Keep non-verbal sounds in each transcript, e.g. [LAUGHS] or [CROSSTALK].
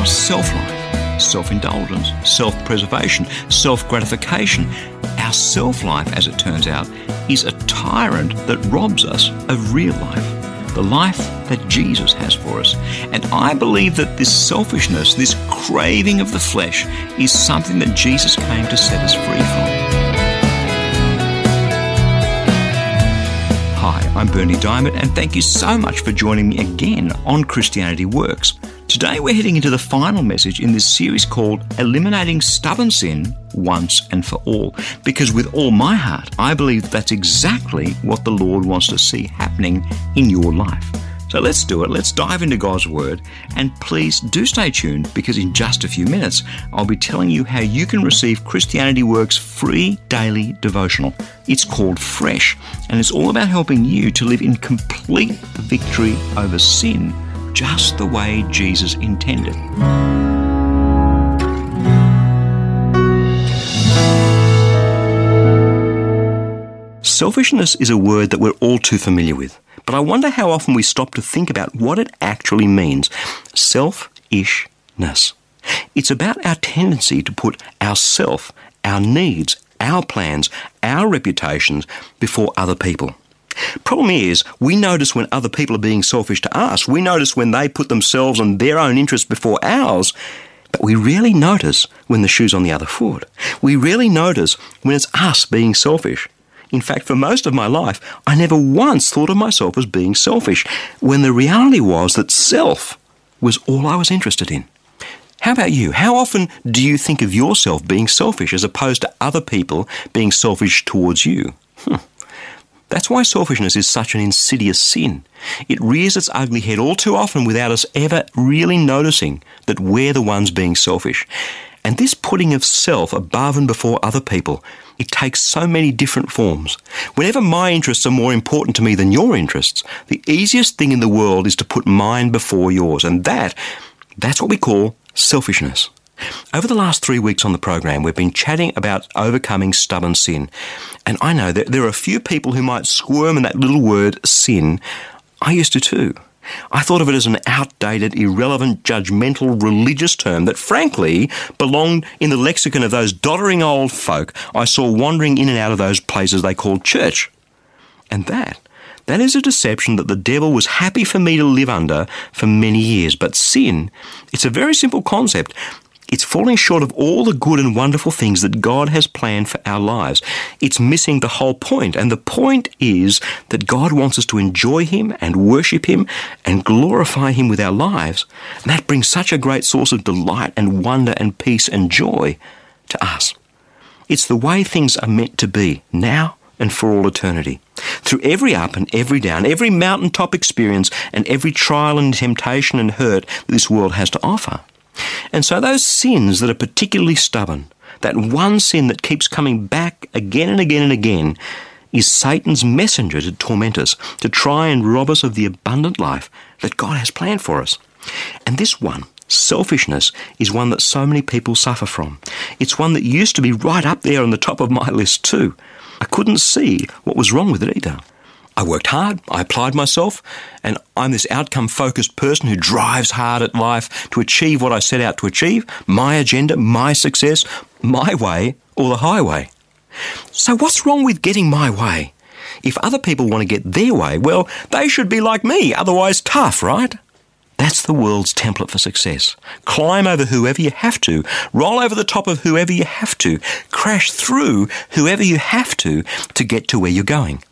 Our self life, self indulgence, self preservation, self gratification, our self life, as it turns out, is a tyrant that robs us of real life, the life that Jesus has for us. And I believe that this selfishness, this craving of the flesh, is something that Jesus came to set us free from. Hi, I'm Berni Dymet, and thank you so much for joining me again on Christianity Works. Today we're heading into the final message in this series called Eliminating Stubborn Sin Once and for All. Because with all my heart, I believe that's exactly what the Lord wants to see happening in your life. So let's do it. Let's dive into God's Word. And please do stay tuned because in just a few minutes, I'll be telling you how you can receive Christianity Works free daily devotional. It's called Fresh, and it's all about helping you to live in complete victory over sin just the way Jesus intended. Selfishness is a word that we're all too familiar with, but I wonder how often we stop to think about what it actually means. Selfishness. It's about our tendency to put ourself, our needs, our plans, our reputations before other people. Problem is, we notice when other people are being selfish to us. We notice when they put themselves and their own interests before ours. But we rarely notice when the shoe's on the other foot. We rarely notice when it's us being selfish. In fact, for most of my life, I never once thought of myself as being selfish, when the reality was that self was all I was interested in. How about you? How often do you think of yourself being selfish as opposed to other people being selfish towards you? Hmm. That's why selfishness is such an insidious sin. It rears its ugly head all too often without us ever really noticing that we're the ones being selfish. And this putting of self above and before other people, it takes so many different forms. Whenever my interests are more important to me than your interests, the easiest thing in the world is to put mine before yours. And that, that's what we call selfishness. Over the last three weeks on the program, we've been chatting about overcoming stubborn sin. And I know that there are a few people who might squirm in that little word sin. I used to too. I thought of it as an outdated, irrelevant, judgmental religious term that frankly belonged in the lexicon of those doddering old folk I saw wandering in and out of those places they called church. And that, that is a deception that the devil was happy for me to live under for many years. But sin, it's a very simple concept. It's falling short of all the good and wonderful things that God has planned for our lives. It's missing the whole point. And the point is that God wants us to enjoy Him and worship Him and glorify Him with our lives. And that brings such a great source of delight and wonder and peace and joy to us. It's the way things are meant to be now and for all eternity. Through every up and every down, every mountaintop experience and every trial and temptation and hurt that this world has to offer. And so those sins that are particularly stubborn, that one sin that keeps coming back again and again and again, is Satan's messenger to torment us, to try and rob us of the abundant life that God has planned for us. And this one, selfishness, is one that so many people suffer from. It's one that used to be right up there on the top of my list too. I couldn't see what was wrong with it either. I worked hard, I applied myself, and I'm this outcome focused person who drives hard at life to achieve what I set out to achieve my agenda, my success, my way, or the highway. So, what's wrong with getting my way? If other people want to get their way, well, they should be like me, otherwise tough, right? That's the world's template for success. Climb over whoever you have to, roll over the top of whoever you have to, crash through whoever you have to to get to where you're going.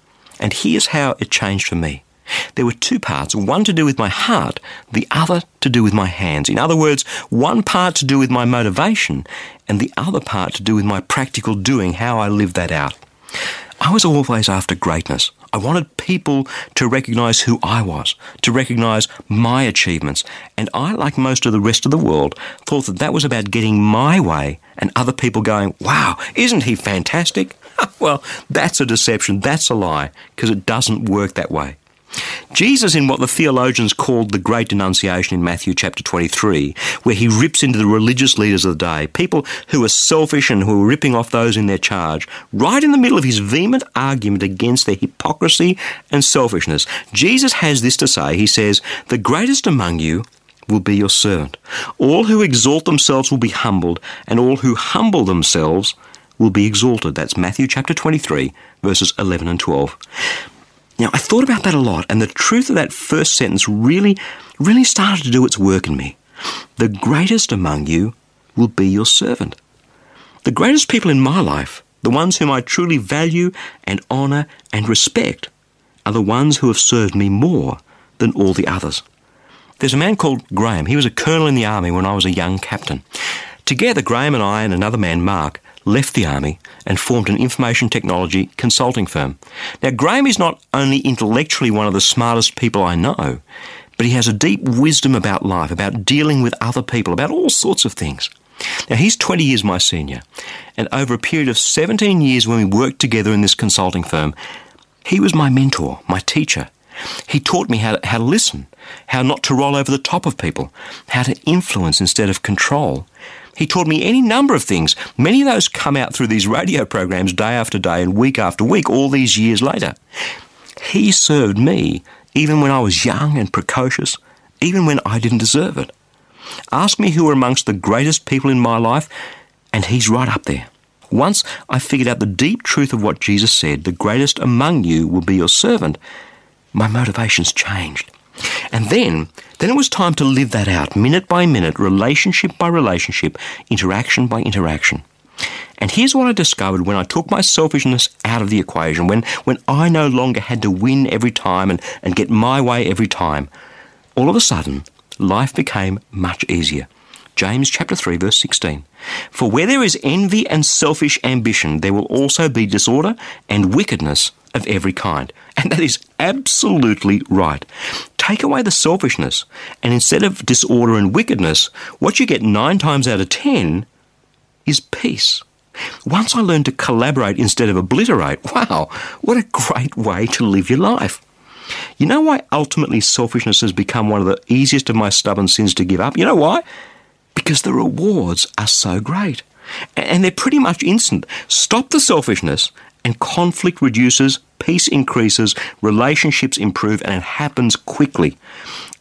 And here's how it changed for me. There were two parts, one to do with my heart, the other to do with my hands. In other words, one part to do with my motivation, and the other part to do with my practical doing, how I lived that out. I was always after greatness. I wanted people to recognize who I was, to recognize my achievements. And I, like most of the rest of the world, thought that that was about getting my way and other people going, wow, isn't he fantastic? [LAUGHS] well, that's a deception. That's a lie because it doesn't work that way. Jesus, in what the theologians called the Great Denunciation in Matthew chapter 23, where he rips into the religious leaders of the day, people who are selfish and who are ripping off those in their charge, right in the middle of his vehement argument against their hypocrisy and selfishness, Jesus has this to say. He says, The greatest among you will be your servant. All who exalt themselves will be humbled, and all who humble themselves will be exalted. That's Matthew chapter 23, verses 11 and 12. Now, I thought about that a lot, and the truth of that first sentence really, really started to do its work in me. The greatest among you will be your servant. The greatest people in my life, the ones whom I truly value and honour and respect, are the ones who have served me more than all the others. There's a man called Graham. He was a colonel in the army when I was a young captain. Together, Graham and I and another man, Mark, left the army and formed an information technology consulting firm. Now, Graham is not only intellectually one of the smartest people I know, but he has a deep wisdom about life, about dealing with other people, about all sorts of things. Now, he's 20 years my senior, and over a period of 17 years when we worked together in this consulting firm, he was my mentor, my teacher. He taught me how to, how to listen, how not to roll over the top of people, how to influence instead of control, he taught me any number of things. Many of those come out through these radio programs day after day and week after week, all these years later. He served me even when I was young and precocious, even when I didn't deserve it. Ask me who are amongst the greatest people in my life, and he's right up there. Once I figured out the deep truth of what Jesus said, the greatest among you will be your servant, my motivations changed. And then, then it was time to live that out, minute by minute, relationship by relationship, interaction by interaction. And here's what I discovered when I took my selfishness out of the equation, when, when I no longer had to win every time and, and get my way every time. All of a sudden, life became much easier. James chapter 3 verse 16. For where there is envy and selfish ambition, there will also be disorder and wickedness of every kind. And that is absolutely right. Take away the selfishness, and instead of disorder and wickedness, what you get nine times out of ten is peace. Once I learned to collaborate instead of obliterate, wow, what a great way to live your life. You know why ultimately selfishness has become one of the easiest of my stubborn sins to give up? You know why? Because the rewards are so great. And they're pretty much instant. Stop the selfishness and conflict reduces, peace increases, relationships improve, and it happens quickly.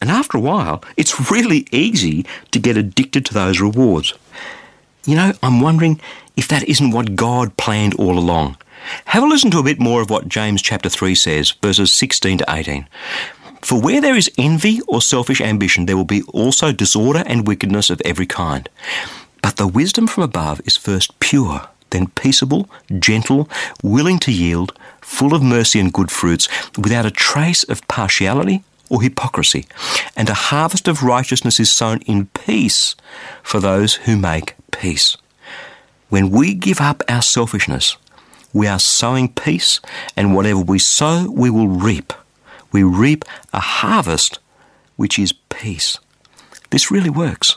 And after a while, it's really easy to get addicted to those rewards. You know, I'm wondering if that isn't what God planned all along. Have a listen to a bit more of what James chapter 3 says, verses 16 to 18. For where there is envy or selfish ambition, there will be also disorder and wickedness of every kind. But the wisdom from above is first pure then peaceable, gentle, willing to yield, full of mercy and good fruits, without a trace of partiality or hypocrisy. And a harvest of righteousness is sown in peace for those who make peace. When we give up our selfishness, we are sowing peace, and whatever we sow, we will reap. We reap a harvest which is peace. This really works.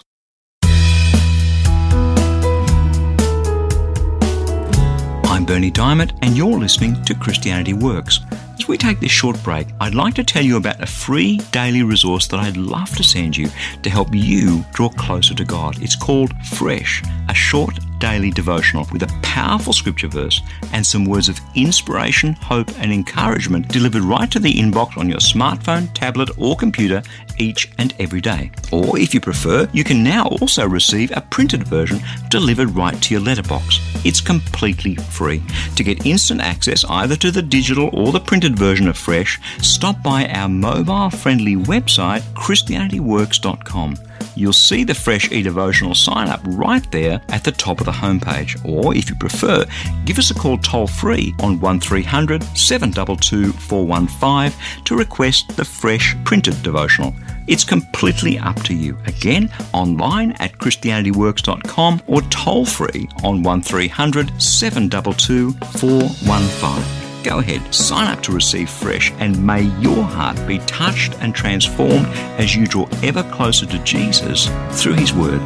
I'm Berni Dymet, and you're listening to Christianity Works. As we take this short break, I'd like to tell you about a free daily resource that I'd love to send you to help you draw closer to God. It's called Fresh, a short daily devotional with a powerful scripture verse and some words of inspiration, hope, and encouragement delivered right to the inbox on your smartphone, tablet, or computer each and every day. Or if you prefer, you can now also receive a printed version delivered right to your letterbox. It's completely free. To get instant access either to the digital or the printed version of Fresh, stop by our mobile friendly website, ChristianityWorks.com you'll see the Fresh E Devotional sign up right there at the top of the homepage. Or if you prefer, give us a call toll free on 1300 722 415 to request the Fresh printed devotional. It's completely up to you. Again, online at ChristianityWorks.com or toll free on 1300 722 415. Go ahead, sign up to receive fresh, and may your heart be touched and transformed as you draw ever closer to Jesus through His Word.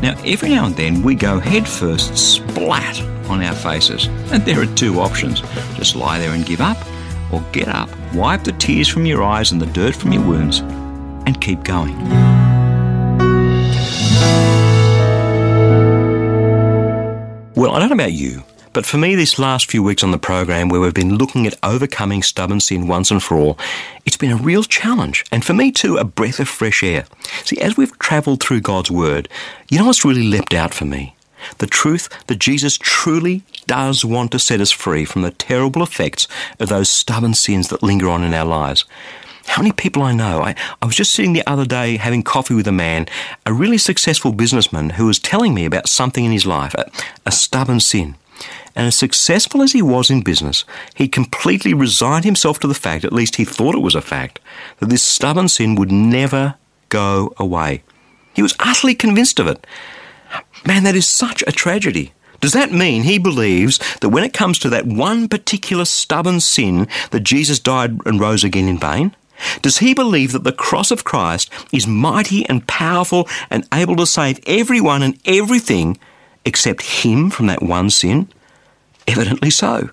Now, every now and then we go headfirst splat on our faces, and there are two options just lie there and give up, or get up, wipe the tears from your eyes and the dirt from your wounds, and keep going. Well, I don't know about you, but for me, this last few weeks on the program, where we've been looking at overcoming stubborn sin once and for all, it's been a real challenge. And for me, too, a breath of fresh air. See, as we've travelled through God's Word, you know what's really leapt out for me? The truth that Jesus truly does want to set us free from the terrible effects of those stubborn sins that linger on in our lives. How many people I know? I, I was just sitting the other day having coffee with a man, a really successful businessman, who was telling me about something in his life, a, a stubborn sin. And as successful as he was in business, he completely resigned himself to the fact, at least he thought it was a fact, that this stubborn sin would never go away. He was utterly convinced of it. Man, that is such a tragedy. Does that mean he believes that when it comes to that one particular stubborn sin that Jesus died and rose again in vain? Does he believe that the cross of Christ is mighty and powerful and able to save everyone and everything except him from that one sin? Evidently so.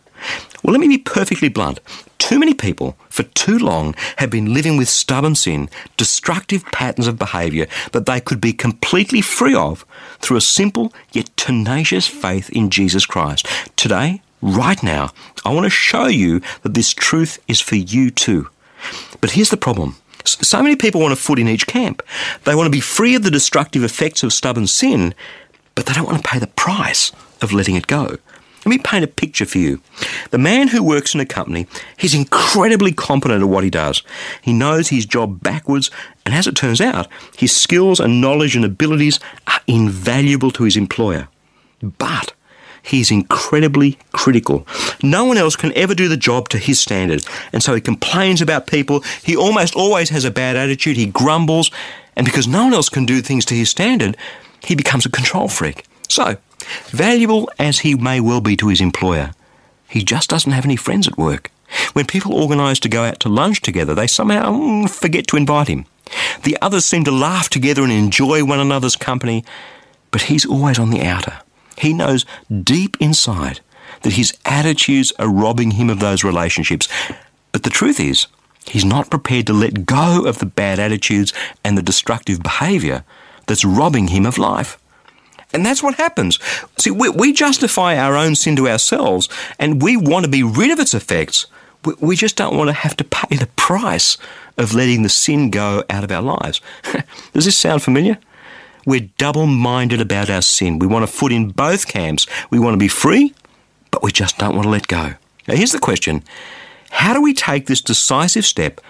Well, let me be perfectly blunt. Too many people, for too long, have been living with stubborn sin, destructive patterns of behaviour that they could be completely free of through a simple yet tenacious faith in Jesus Christ. Today, right now, I want to show you that this truth is for you too. But here's the problem. So many people want a foot in each camp. They want to be free of the destructive effects of stubborn sin, but they don't want to pay the price of letting it go. Let me paint a picture for you. The man who works in a company, he's incredibly competent at what he does. He knows his job backwards, and as it turns out, his skills and knowledge and abilities are invaluable to his employer. But he's incredibly critical. No one else can ever do the job to his standard, and so he complains about people. He almost always has a bad attitude. He grumbles, and because no one else can do things to his standard, he becomes a control freak. So, valuable as he may well be to his employer, he just doesn't have any friends at work. When people organise to go out to lunch together, they somehow mm, forget to invite him. The others seem to laugh together and enjoy one another's company, but he's always on the outer. He knows deep inside that his attitudes are robbing him of those relationships. But the truth is, he's not prepared to let go of the bad attitudes and the destructive behaviour that's robbing him of life. And that's what happens. See, we, we, justify our own sin to ourselves and we want to be rid of its effects. We, we just don't want to have to pay the price of letting the sin go out of our lives. [LAUGHS] Does this sound familiar? We're double minded about our sin. We want to foot in both camps. We want to be free, but we just don't want to let go. Now, here's the question How do we take this decisive step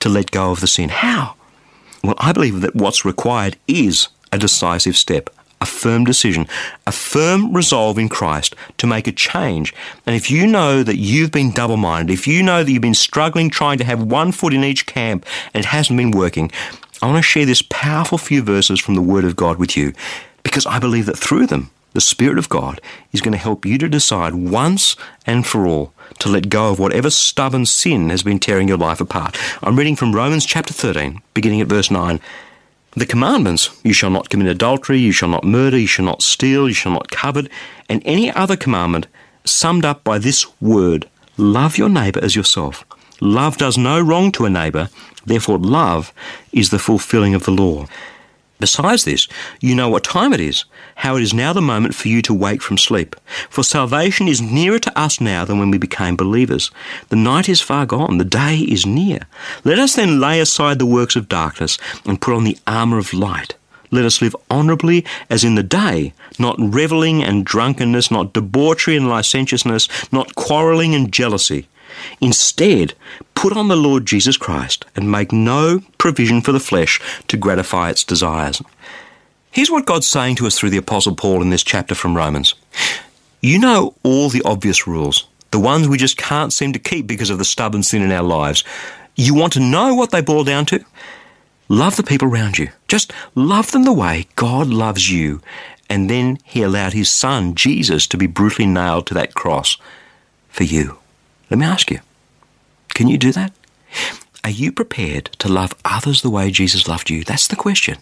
to let go of the sin? How? Well, I believe that what's required is a decisive step, a firm decision, a firm resolve in Christ to make a change. And if you know that you've been double minded, if you know that you've been struggling trying to have one foot in each camp and it hasn't been working, I want to share this powerful few verses from the Word of God with you because I believe that through them, the Spirit of God is going to help you to decide once and for all to let go of whatever stubborn sin has been tearing your life apart. I'm reading from Romans chapter 13, beginning at verse 9. The commandments you shall not commit adultery, you shall not murder, you shall not steal, you shall not covet, and any other commandment summed up by this word love your neighbour as yourself. Love does no wrong to a neighbour, therefore, love is the fulfilling of the law. Besides this, you know what time it is, how it is now the moment for you to wake from sleep. For salvation is nearer to us now than when we became believers. The night is far gone, the day is near. Let us then lay aside the works of darkness and put on the armour of light. Let us live honourably as in the day, not revelling and drunkenness, not debauchery and licentiousness, not quarrelling and jealousy Instead, put on the Lord Jesus Christ and make no provision for the flesh to gratify its desires. Here's what God's saying to us through the Apostle Paul in this chapter from Romans. You know all the obvious rules, the ones we just can't seem to keep because of the stubborn sin in our lives. You want to know what they boil down to? Love the people around you. Just love them the way God loves you. And then He allowed His Son, Jesus, to be brutally nailed to that cross for you. Let me ask you can you do that? Are you prepared to love others the way Jesus loved you? That's the question.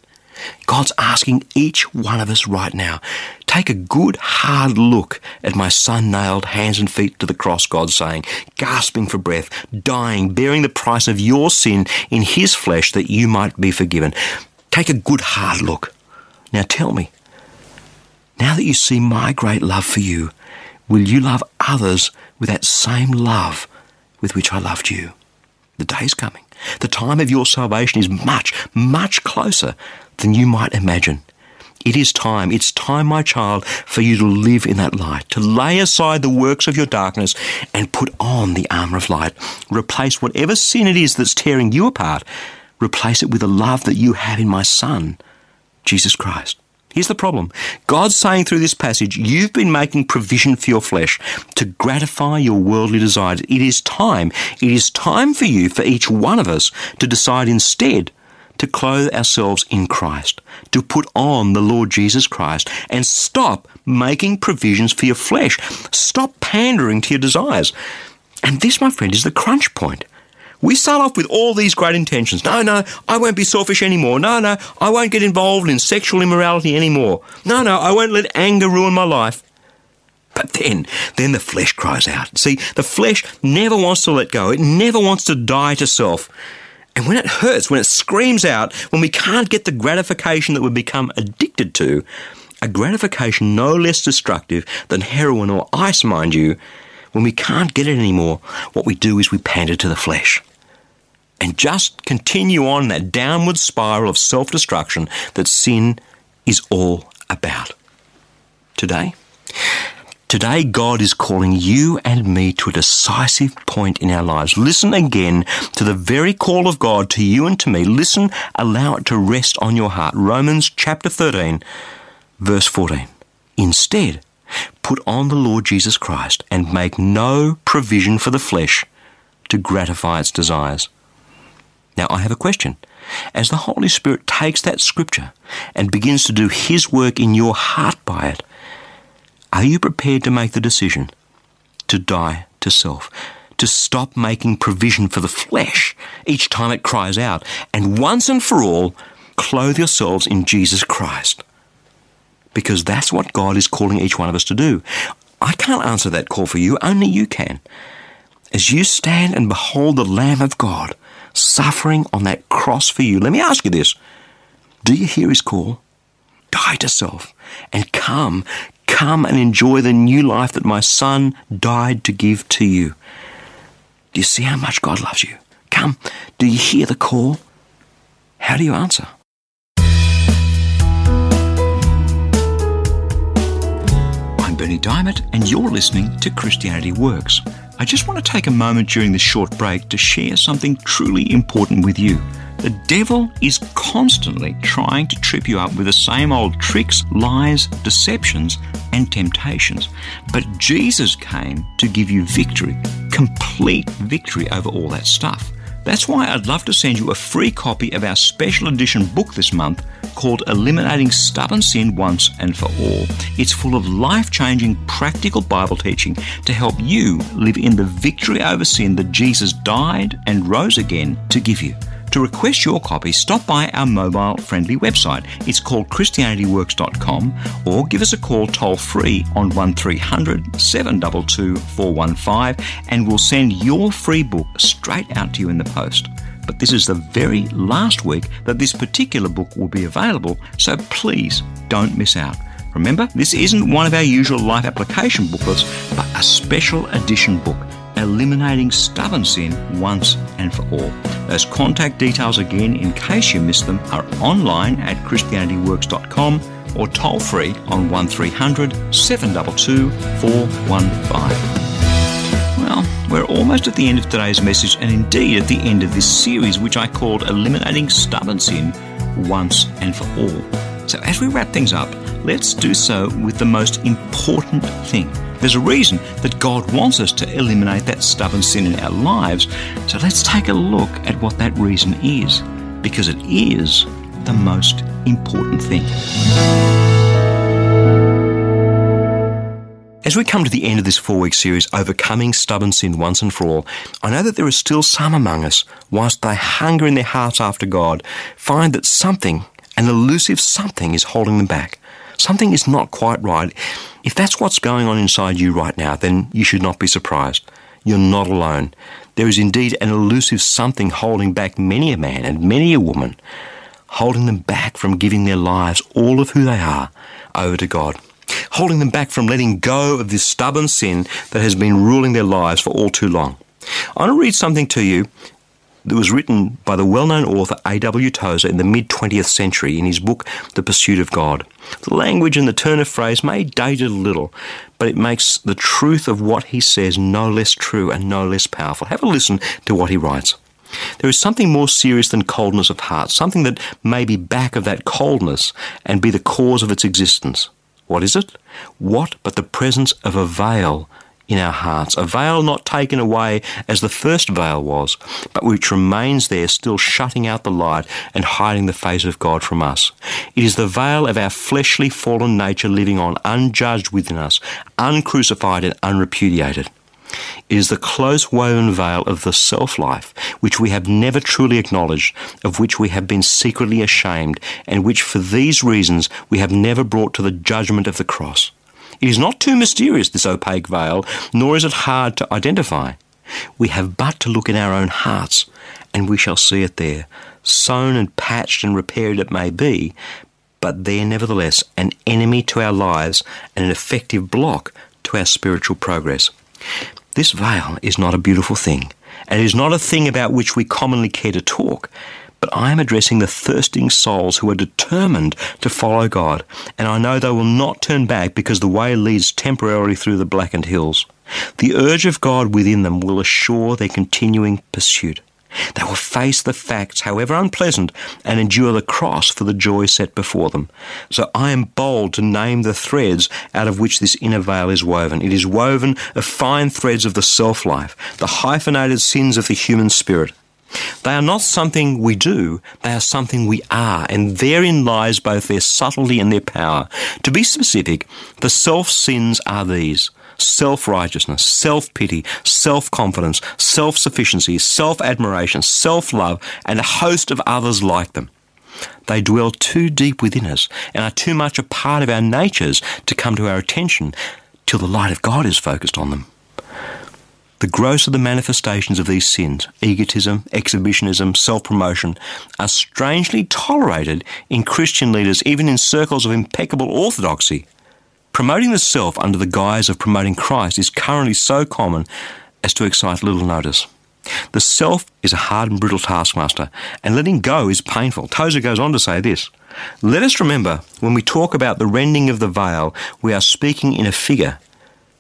God's asking each one of us right now take a good hard look at my son nailed hands and feet to the cross, God's saying, gasping for breath, dying, bearing the price of your sin in his flesh that you might be forgiven. Take a good hard look. Now tell me, now that you see my great love for you, will you love others with that same love with which I loved you? The day is coming. The time of your salvation is much, much closer than you might imagine. It is time, it's time, my child, for you to live in that light, to lay aside the works of your darkness and put on the armour of light. Replace whatever sin it is that's tearing you apart, replace it with the love that you have in my Son, Jesus Christ. Here's the problem. God's saying through this passage, you've been making provision for your flesh to gratify your worldly desires. It is time. It is time for you, for each one of us, to decide instead to clothe ourselves in Christ, to put on the Lord Jesus Christ, and stop making provisions for your flesh. Stop pandering to your desires. And this, my friend, is the crunch point. We start off with all these great intentions. No, no, I won't be selfish anymore. No, no, I won't get involved in sexual immorality anymore. No, no, I won't let anger ruin my life. But then, then the flesh cries out. See, the flesh never wants to let go. It never wants to die to self. And when it hurts, when it screams out, when we can't get the gratification that we've become addicted to, a gratification no less destructive than heroin or ice, mind you, when we can't get it anymore, what we do is we pander to the flesh and just continue on that downward spiral of self destruction that sin is all about. Today, Today, God is calling you and me to a decisive point in our lives. Listen again to the very call of God to you and to me. Listen, allow it to rest on your heart. Romans chapter 13, verse 14. Instead, put on the Lord Jesus Christ and make no provision for the flesh to gratify its desires. Now, I have a question. As the Holy Spirit takes that scripture and begins to do His work in your heart by it, are you prepared to make the decision to die to self? To stop making provision for the flesh each time it cries out, and once and for all, clothe yourselves in Jesus Christ. Because that's what God is calling each one of us to do. I can't answer that call for you, only you can. As you stand and behold the Lamb of God suffering on that cross for you, let me ask you this Do you hear his call? Die to self and come, Come and enjoy the new life that my Son died to give to you. Do you see how much God loves you? Come. Do you hear the call? How do you answer? I'm Berni Dymet, and you're listening to Christianity Works. I just want to take a moment during this short break to share something truly important with you. The devil is constantly trying to trip you up with the same old tricks, lies, deceptions, and temptations. But Jesus came to give you victory, complete victory over all that stuff. That's why I'd love to send you a free copy of our special edition book this month called Eliminating Stubborn Sin Once and for All. It's full of life changing, practical Bible teaching to help you live in the victory over sin that Jesus died and rose again to give you. To request your copy, stop by our mobile friendly website. It's called ChristianityWorks.com or give us a call toll free on 1300 722 415 and we'll send your free book straight out to you in the post. But this is the very last week that this particular book will be available, so please don't miss out. Remember, this isn't one of our usual life application booklets, but a special edition book eliminating stubborn sin once and for all. Those contact details again, in case you missed them, are online at ChristianityWorks.com or toll free on 1300 722 415. Well, we're almost at the end of today's message and indeed at the end of this series, which I called Eliminating Stubborn Sin Once and for All. So, as we wrap things up, let's do so with the most important thing there's a reason that God wants us to eliminate that stubborn sin in our lives. So let's take a look at what that reason is, because it is the most important thing. As we come to the end of this four week series, Overcoming Stubborn Sin Once and for All, I know that there are still some among us, whilst they hunger in their hearts after God, find that something, an elusive something, is holding them back. Something is not quite right. If that's what's going on inside you right now, then you should not be surprised. You're not alone. There is indeed an elusive something holding back many a man and many a woman, holding them back from giving their lives, all of who they are, over to God holding them back from letting go of this stubborn sin that has been ruling their lives for all too long. I want to read something to you that was written by the well known author A.W. Tozer in the mid 20th century in his book The Pursuit of God. The language and the turn of phrase may date it a little, but it makes the truth of what he says no less true and no less powerful. Have a listen to what he writes. There is something more serious than coldness of heart, something that may be back of that coldness and be the cause of its existence. What is it? What but the presence of a veil in our hearts, a veil not taken away as the first veil was, but which remains there still shutting out the light and hiding the face of God from us. It is the veil of our fleshly fallen nature living on unjudged within us, uncrucified and unrepudiated. It is the close woven veil of the self life, which we have never truly acknowledged, of which we have been secretly ashamed, and which for these reasons we have never brought to the judgment of the cross. It is not too mysterious, this opaque veil, nor is it hard to identify. We have but to look in our own hearts, and we shall see it there, sewn and patched and repaired it may be, but there nevertheless an enemy to our lives and an effective block to our spiritual progress. This veil is not a beautiful thing, and it is not a thing about which we commonly care to talk. But I am addressing the thirsting souls who are determined to follow God, and I know they will not turn back because the way leads temporarily through the blackened hills. The urge of God within them will assure their continuing pursuit. They will face the facts, however unpleasant, and endure the cross for the joy set before them. So I am bold to name the threads out of which this inner veil is woven. It is woven of fine threads of the self life, the hyphenated sins of the human spirit. They are not something we do, they are something we are, and therein lies both their subtlety and their power. To be specific, the self sins are these self righteousness, self pity, self confidence, self sufficiency, self admiration, self love, and a host of others like them. They dwell too deep within us and are too much a part of our natures to come to our attention till the light of God is focused on them. The gross of the manifestations of these sins, egotism, exhibitionism, self promotion, are strangely tolerated in Christian leaders, even in circles of impeccable orthodoxy. Promoting the self under the guise of promoting Christ is currently so common as to excite little notice. The self is a hard and brittle taskmaster, and letting go is painful. Tozer goes on to say this Let us remember, when we talk about the rending of the veil, we are speaking in a figure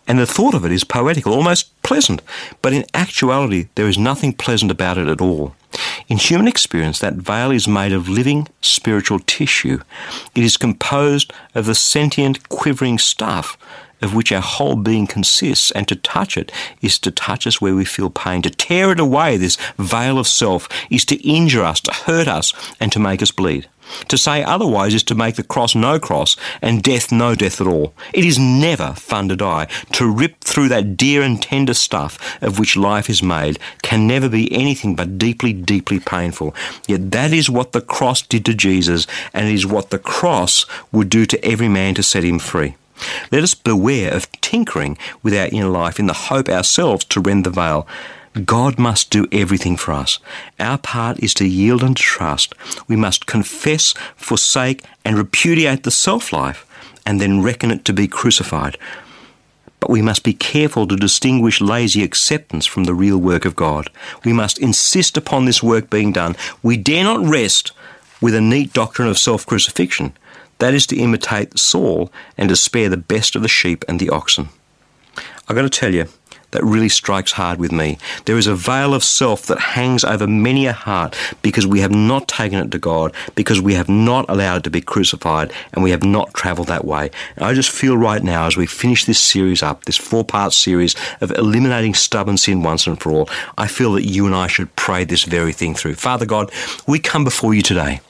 and the thought of it is poetical, almost pleasant, but in actuality, there is nothing pleasant about it at all. In human experience, that veil is made of living spiritual tissue. It is composed of the sentient, quivering stuff of which our whole being consists, and to touch it is to touch us where we feel pain. To tear it away, this veil of self, is to injure us, to hurt us, and to make us bleed. To say otherwise is to make the cross no cross and death no death at all. It is never fun to die. To rip through that dear and tender stuff of which life is made can never be anything but deeply, deeply painful. Yet that is what the cross did to Jesus, and it is what the cross would do to every man to set him free. Let us beware of tinkering with our inner life in the hope ourselves to rend the veil. God must do everything for us. Our part is to yield and trust. We must confess, forsake, and repudiate the self life, and then reckon it to be crucified. But we must be careful to distinguish lazy acceptance from the real work of God. We must insist upon this work being done. We dare not rest with a neat doctrine of self crucifixion. That is to imitate Saul and to spare the best of the sheep and the oxen. I've got to tell you, that really strikes hard with me. There is a veil of self that hangs over many a heart because we have not taken it to God, because we have not allowed it to be crucified, and we have not travelled that way. And I just feel right now, as we finish this series up, this four part series of eliminating stubborn sin once and for all, I feel that you and I should pray this very thing through. Father God, we come before you today.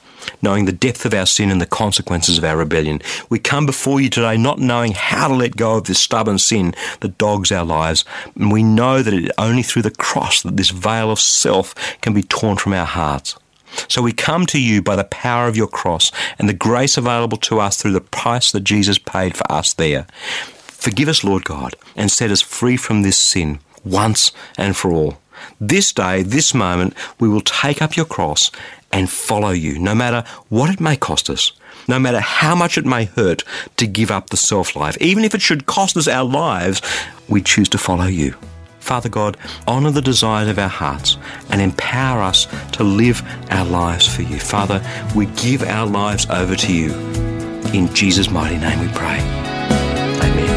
Knowing the depth of our sin and the consequences of our rebellion. We come before you today not knowing how to let go of this stubborn sin that dogs our lives. And we know that it only through the cross that this veil of self can be torn from our hearts. So we come to you by the power of your cross and the grace available to us through the price that Jesus paid for us there. Forgive us, Lord God, and set us free from this sin once and for all. This day, this moment, we will take up your cross and follow you, no matter what it may cost us, no matter how much it may hurt to give up the self life. Even if it should cost us our lives, we choose to follow you. Father God, honour the desires of our hearts and empower us to live our lives for you. Father, we give our lives over to you. In Jesus' mighty name we pray. Amen.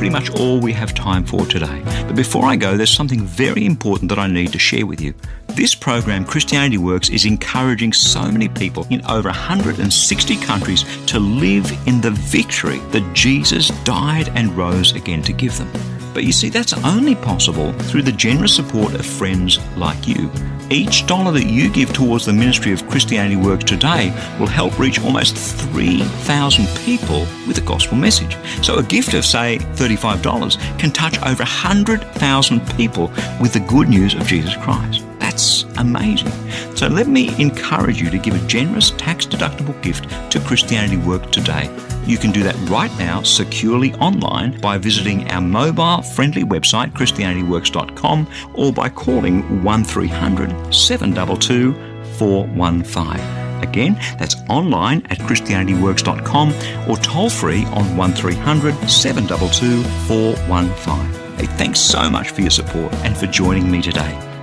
Pretty much all we have time for today. But before I go, there's something very important that I need to share with you. This program, Christianity Works, is encouraging so many people in over 160 countries to live in the victory that Jesus died and rose again to give them. But you see, that's only possible through the generous support of friends like you. Each dollar that you give towards the ministry of Christianity Works today will help reach almost 3,000 people with the gospel message. So a gift of, say, $35 can touch over 100,000 people with the good news of Jesus Christ. That's amazing. So let me encourage you to give a generous tax deductible gift to Christianity Work today. You can do that right now securely online by visiting our mobile friendly website, ChristianityWorks.com, or by calling 1300 722 415. Again, that's online at ChristianityWorks.com or toll free on 1300 722 415. Hey, thanks so much for your support and for joining me today.